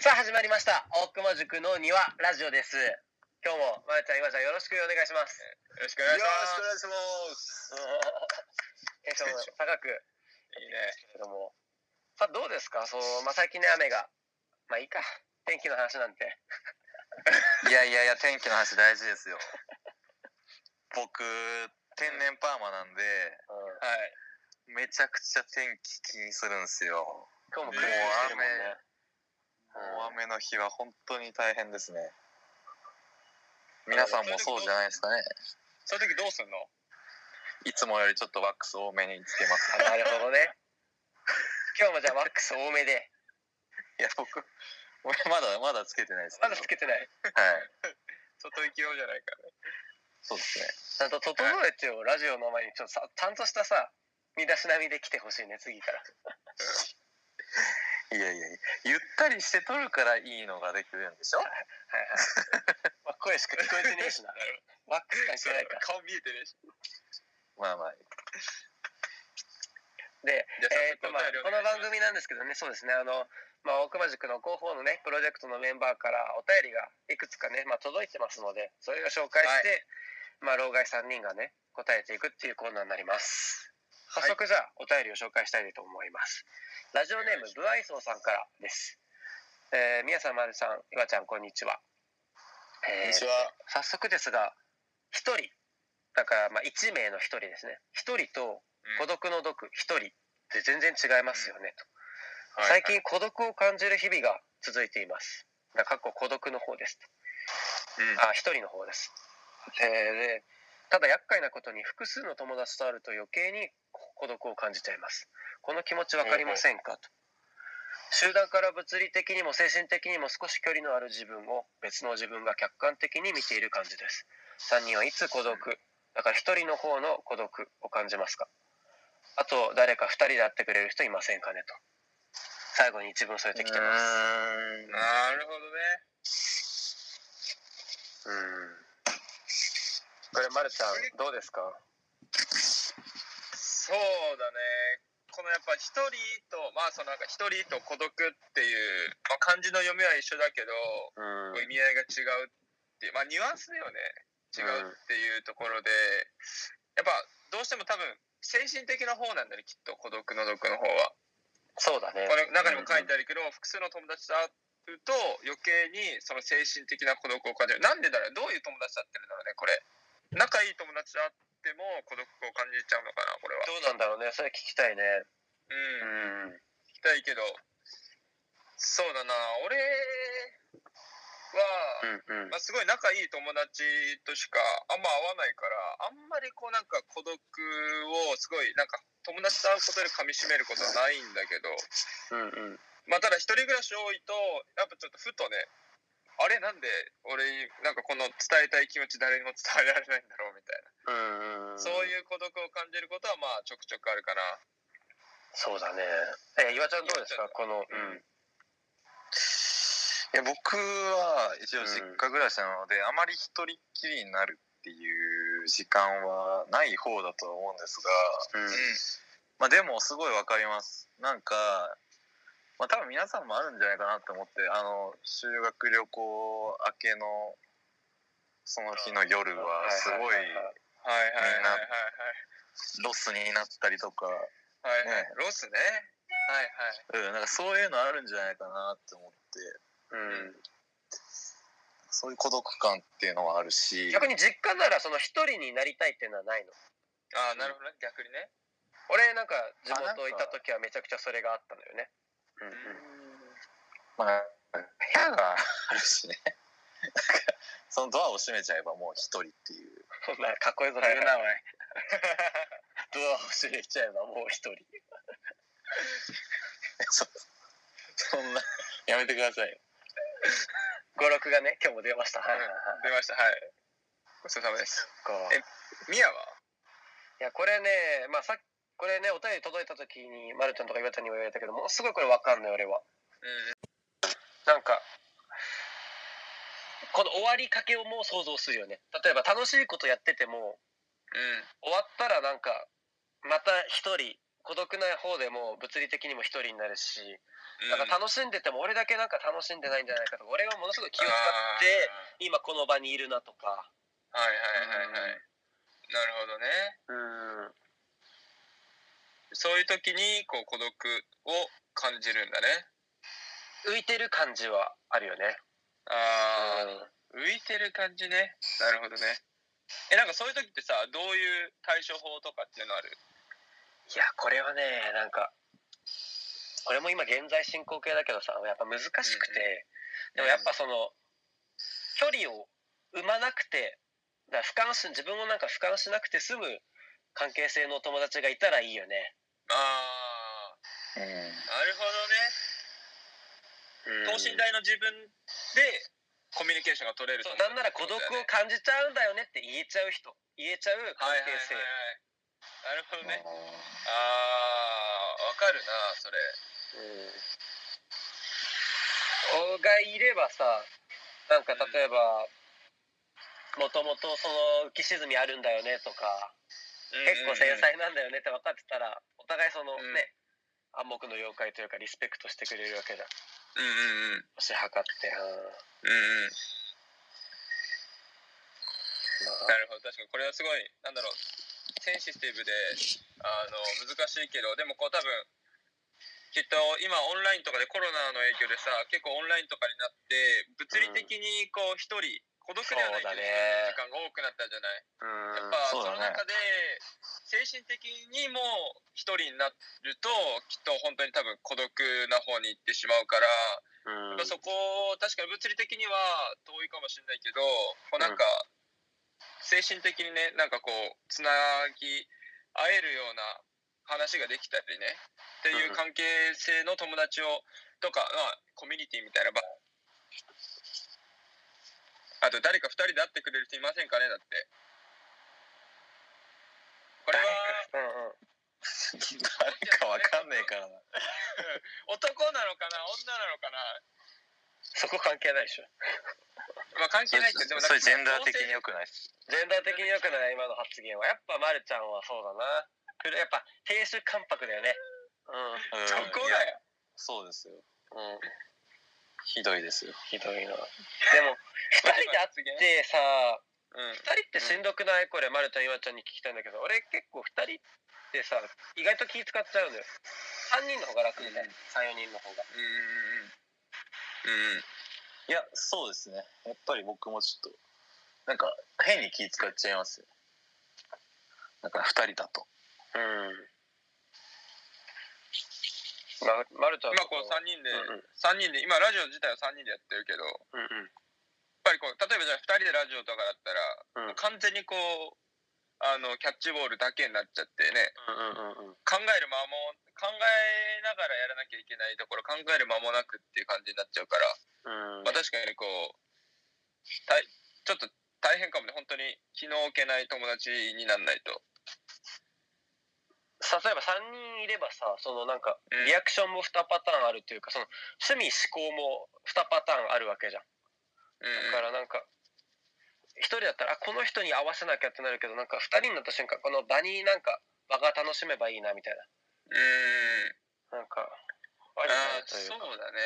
さあ始まりました大熊塾の庭ラジオです今日もまるちゃん今ちゃんよろしくお願いしますよろしくお願いします。よろしくお願いします。テンションも高くいいね。けどもさあどうですか？そう、まあ、最近ね雨がまあいいか天気の話なんて いやいやいや、天気の話大事ですよ。僕、天然パーマなんで、はい。めちゃくちゃ天気気にするんですよ。今日もね曇りしてるもんねもう雨の日は本当に大変ですね。皆さんもそうじゃないですかね。そういう時どうすんの？いつもよりちょっとワックス多めにつけます。あなるほどね今日もじゃあワックス多めでいや、僕、俺まだまだつけてないです。まだつけてないはい。外行き用じゃないからね。そうですね。ちゃんと整えてよラジオの前にちょっとさちゃんとしたさ身だしなみで来てほしいね次からいやいやゆったりして撮るからいいのができるんでしょ？はいはい、まあ、声しか聞こえてねえしな。ワックス関係ないか。ら顔見えてねえし。まあまあ。で、えーとまあ、この番組なんですけどねそうですねあの、まあ、大熊塾の広報のねプロジェクトのメンバーからお便りがいくつかね、まあ、届いてますのでそれを紹介して、まあ、老害3人がね答えていくっていうコーナーになります。早速じゃあお便りを紹介したいと思いますラジオネームブアイソーさんからです。えー、みやさんまるさんいわちゃんこんにちは、えーこんにちは。早速ですが1人だからまあ1名の1人ですね。1人と孤独の毒一人って全然違いますよねと、最近孤独を感じる日々が続いています。だかっこ孤独の方ですと。うん。あ一人の方です。えーでただ厄介なことに複数の友達とあると余計に孤独を感じちゃいます。この気持ちわかりませんか？と集団から物理的にも精神的にも少し距離のある自分を別の自分が客観的に見ている感じです。3人はいつ孤独？だから一人の方の孤独を感じますか？あと誰か二人で会ってくれる人いませんかねと。最後に一文添えてきてます。なるほどね。うん。これ、ま、るちゃんどうですか？そうだね。このやっぱ一人とまあそのなんか一人と孤独っていう、まあ、漢字の読みは一緒だけど、うん意味合いが違うっていうまあニュアンスだよね。違うっていうところで、やっぱどうしても多分精神的な方なんだねきっと孤独の毒の方は。そうだねこれ中にも書いてあるけど、複数の友達と会うと余計にその精神的な孤独を感じるなんでだろう？どういう友達と会ってるんだろうねこれ仲いい友達と会っても孤独を感じちゃうのかなこれは。どうなんだろうね。それ聞きたいね。うん。うん。聞きたいけどそうだな。俺は、うんうん。まあ、すごい仲いい友達としかあんま会わないからあんまりこうなんか孤独をすごいなんか友達と会うことで噛みしめることはないんだけどうんうん。まあただ一人暮らし多いとやっぱちょっとふとねあれなんで俺なんかこの伝えたい気持ち誰にも伝えられないんだろうみたいな、うんうんそういう孤独を感じることはまあちょくちょくあるかな。そうだね。え岩ちゃんどうですか？このうん。いや僕は一応実家暮らしなので、あまり一人っきりになるっていう時間はない方だとは思うんですが、うんうん。まあ、でもすごいわかります。なんか、まあ、多分皆さんもあるんじゃないかなと思ってあの修学旅行明けのその日の夜はすごいみんなロスになったりとか、はいはい、ね、ロスね。はいはい、うん、なんかそういうのあるんじゃないかなって思って、うん、そういう孤独感っていうのはあるし。逆に実家ならその一人になりたいっていうのはないの？ああなるほどね、逆にね。俺なんか地元いた時はめちゃくちゃそれがあったのよね。まあ、部屋があるしね。そのドアを閉めちゃえばもう一人っていう。そんなかっこいいこと言うなおい ドアを閉めちゃえばもう一人。そそんなやめてくださいよ。五六がね今日も出ました。はい。出ました。はい。ごちそうさまですえミヤは？いやこれねまあさっこれねお便り届いた時にまるちゃんとか岩ちゃんにも言われたけどものすごいこれわかんない俺は。うん。なんかこの終わりかけをもう想像するよね。例えば楽しいことやっててもうん。終わったらなんかまた一人孤独な方でも物理的にも一人になるしうん。なんか楽しんでても俺だけなんか楽しんでないんじゃないかとか俺がものすごい気を使って今この場にいるなとか。はいはいはいはい、なるほどね。うんそういう時にこう孤独を感じるんだね。浮いてる感じはあるよね。あうん。あ、浮いてる感じね。なるほどね。えなんかそういう時ってさどういう対処法とかっていうのある？いやこれはねなんかこれも今現在進行形だけどさやっぱ難しくて、でもやっぱその距離を生まなくてだ俯瞰し自分もなんか俯瞰しなくて済む関係性のお友達がいたらいいよね、ああうん。なるほどね。うん。等身大の自分でコミュニケーションが取れるそう友達なんなら孤独を感じちゃうんだよねって言えちゃう人。言えちゃう関はいはいはい。係性、はいなるほどね。ああわかるなそれ。うん、がいればさなんか例えばもともとその浮き沈みあるんだよねとか結構繊細なんだよねって分かってたらお互いそのうん。ね暗黙の了解というかリスペクトしてくれるわけじゃん。うんうんうん。推し量ってうんうん。なるほど。確かにこれはすごいなんだろう。センシティブであの難しいけどでもこう多分きっと今オンラインとかでコロナの影響でさ結構オンラインとかになって物理的にこう一人孤独ではないけど時間が多くなったじゃない。やっぱそね。その中で精神的にも一人になるときっと本当に多分孤独な方に行ってしまうからうん。やっぱそこ確かに物理的には遠いかもしれないけどこうなんか精神的にねなんかこうつなぎ合えるような話ができたりねっていう関係性の友達をとか、まあ、コミュニティみたいな場あと誰か2人で会ってくれる人いませんかね？だって。これはうんうん。誰かわかんねえからな。男なのかな？女なのかな？そこ関係ないでしょ。まあ関係ないけどそれジェンダー的に良くないですジェンダー的に良くない今の発言は。やっぱまるちゃんはそうだな。これやっぱ亭主関白だよね。うん。そこだよ。そうですよ。うんうん。ひどいですよ。ひどいな。でも二人で会ってさうん。二人ってしんどくない？これまるちゃん岩ちゃんに聞きたいんだけど俺結構二人ってさ意外と気使っちゃうんだよ。三人の方が楽みたい。うん。三四人の方が。うんうんうん。うんいやそうですね。やっぱり僕もちょっとなんか変に気使っちゃいますよ。なんか二人だと。うん。ままるちゃん今こう3人で、うんうん。三人で今ラジオ自体は3人でやってるけど。うんうんぱりこう例えばじゃあ2人でラジオとかだったら、うん。完全にこうあのキャッチボールだけになっちゃってねうんうんうんうん。考える間も考えながらやらなきゃいけないところ考える間もなくっていう感じになっちゃうから、うん。まあ、確かにこうたいちょっと大変かもね。本当に気の置けない友達になんないと。例えば3人いればさそのなんかうん。リアクションも2パターンあるっていうかその趣味思考も2パターンあるわけじゃんだからなんか1人だったらあこの人に合わせなきゃってなるけどなんか2人になった瞬間この場になんか場が楽しめばいいなみたいうん。ななんかあるあそうだね。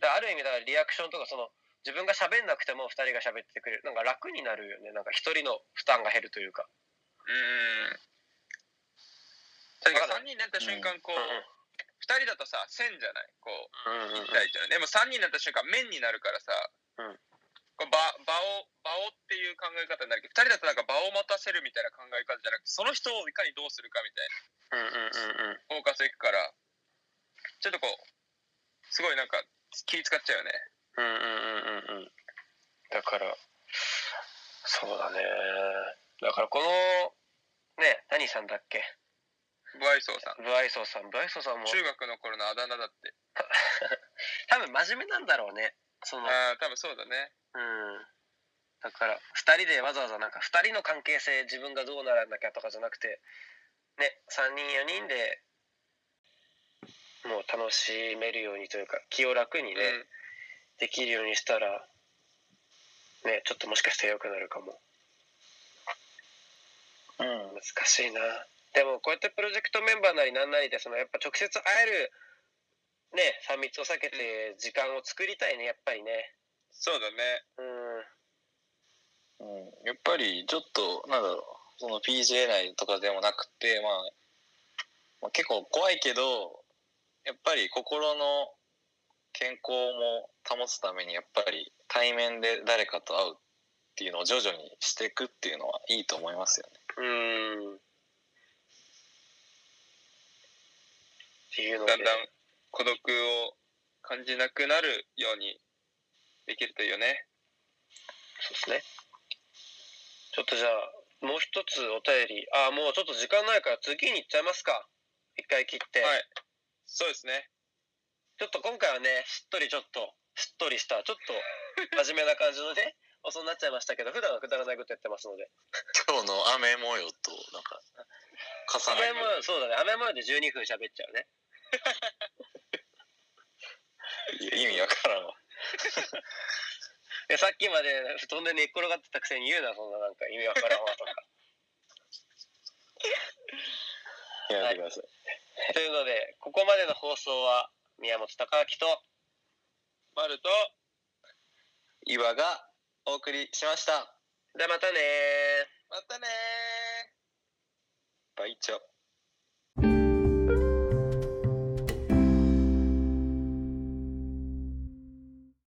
である意味だからリアクションとかその自分が喋んなくても2人が喋ってくれるなんか楽になるよね。なんか1人の負担が減るというか。うん。確かに3人になった瞬間こう、うんうん2人だとさ線じゃない？こううんうんうん一体じゃない？でも3人になった瞬間面になるからさ、うんこう場場を場をっていう考え方になるけど2人だとなんか場を持たせるみたいな考え方じゃなくてその人をいかにどうするかみたいうんうんうんうん。なフォーカスいくからちょっとこうすごいなんか気使っちゃうよね。うんうんうんうんうん。だからそうだね。だからこのね何さんだっけ？不愛想さん。ブアイソーさん。ブアイソーさんも。中学の頃のあだ名だって。多分真面目なんだろうね。そのああ多分そうだね。うんだから2人でわざわざなんか2人の関係性自分がどうならなきゃとかじゃなくてね3人4人でもう楽しめるようにというか気を楽にね、うん。できるようにしたらねちょっともしかしたら良くなるかも。うん。難しいな。でもこうやってプロジェクトメンバーなりなんなりでそのやっぱ直接会えるね3密を避けて時間を作りたいねやっぱりね。そうだね。うんうん、やっぱりちょっとなんだろうその PJ 内とかでもなくて、まあ、まあ結構怖いけどやっぱり心の健康も保つためにやっぱり対面で誰かと会うっていうのを徐々にしていくっていうのはいいと思いますよね。うんっていうのでだんだん孤独を感じなくなるようにできるといいよね。そうですねちょっとじゃあもう一つお便り。あもうちょっと時間ないから次に行っちゃいますか。一回切って、はい。そうですね。ちょっと今回はねしっとりちょっとしっとりしたちょっと 真面目な感じのね放送になっちゃいましたけど普段はくだらないことやってますので。今日の雨模様となんか重ね雨模様そうだね。雨模様で12分喋っちゃうね。いや意味わからんわ。でさっきまで布団で寝っ転がってたくせに言うなそんななんか意味わからんわとか やめてください。というのでここまでの放送は宮本孝明とマルと、岩がお送りしました。じゃあまたねーまたねー。バイチャ。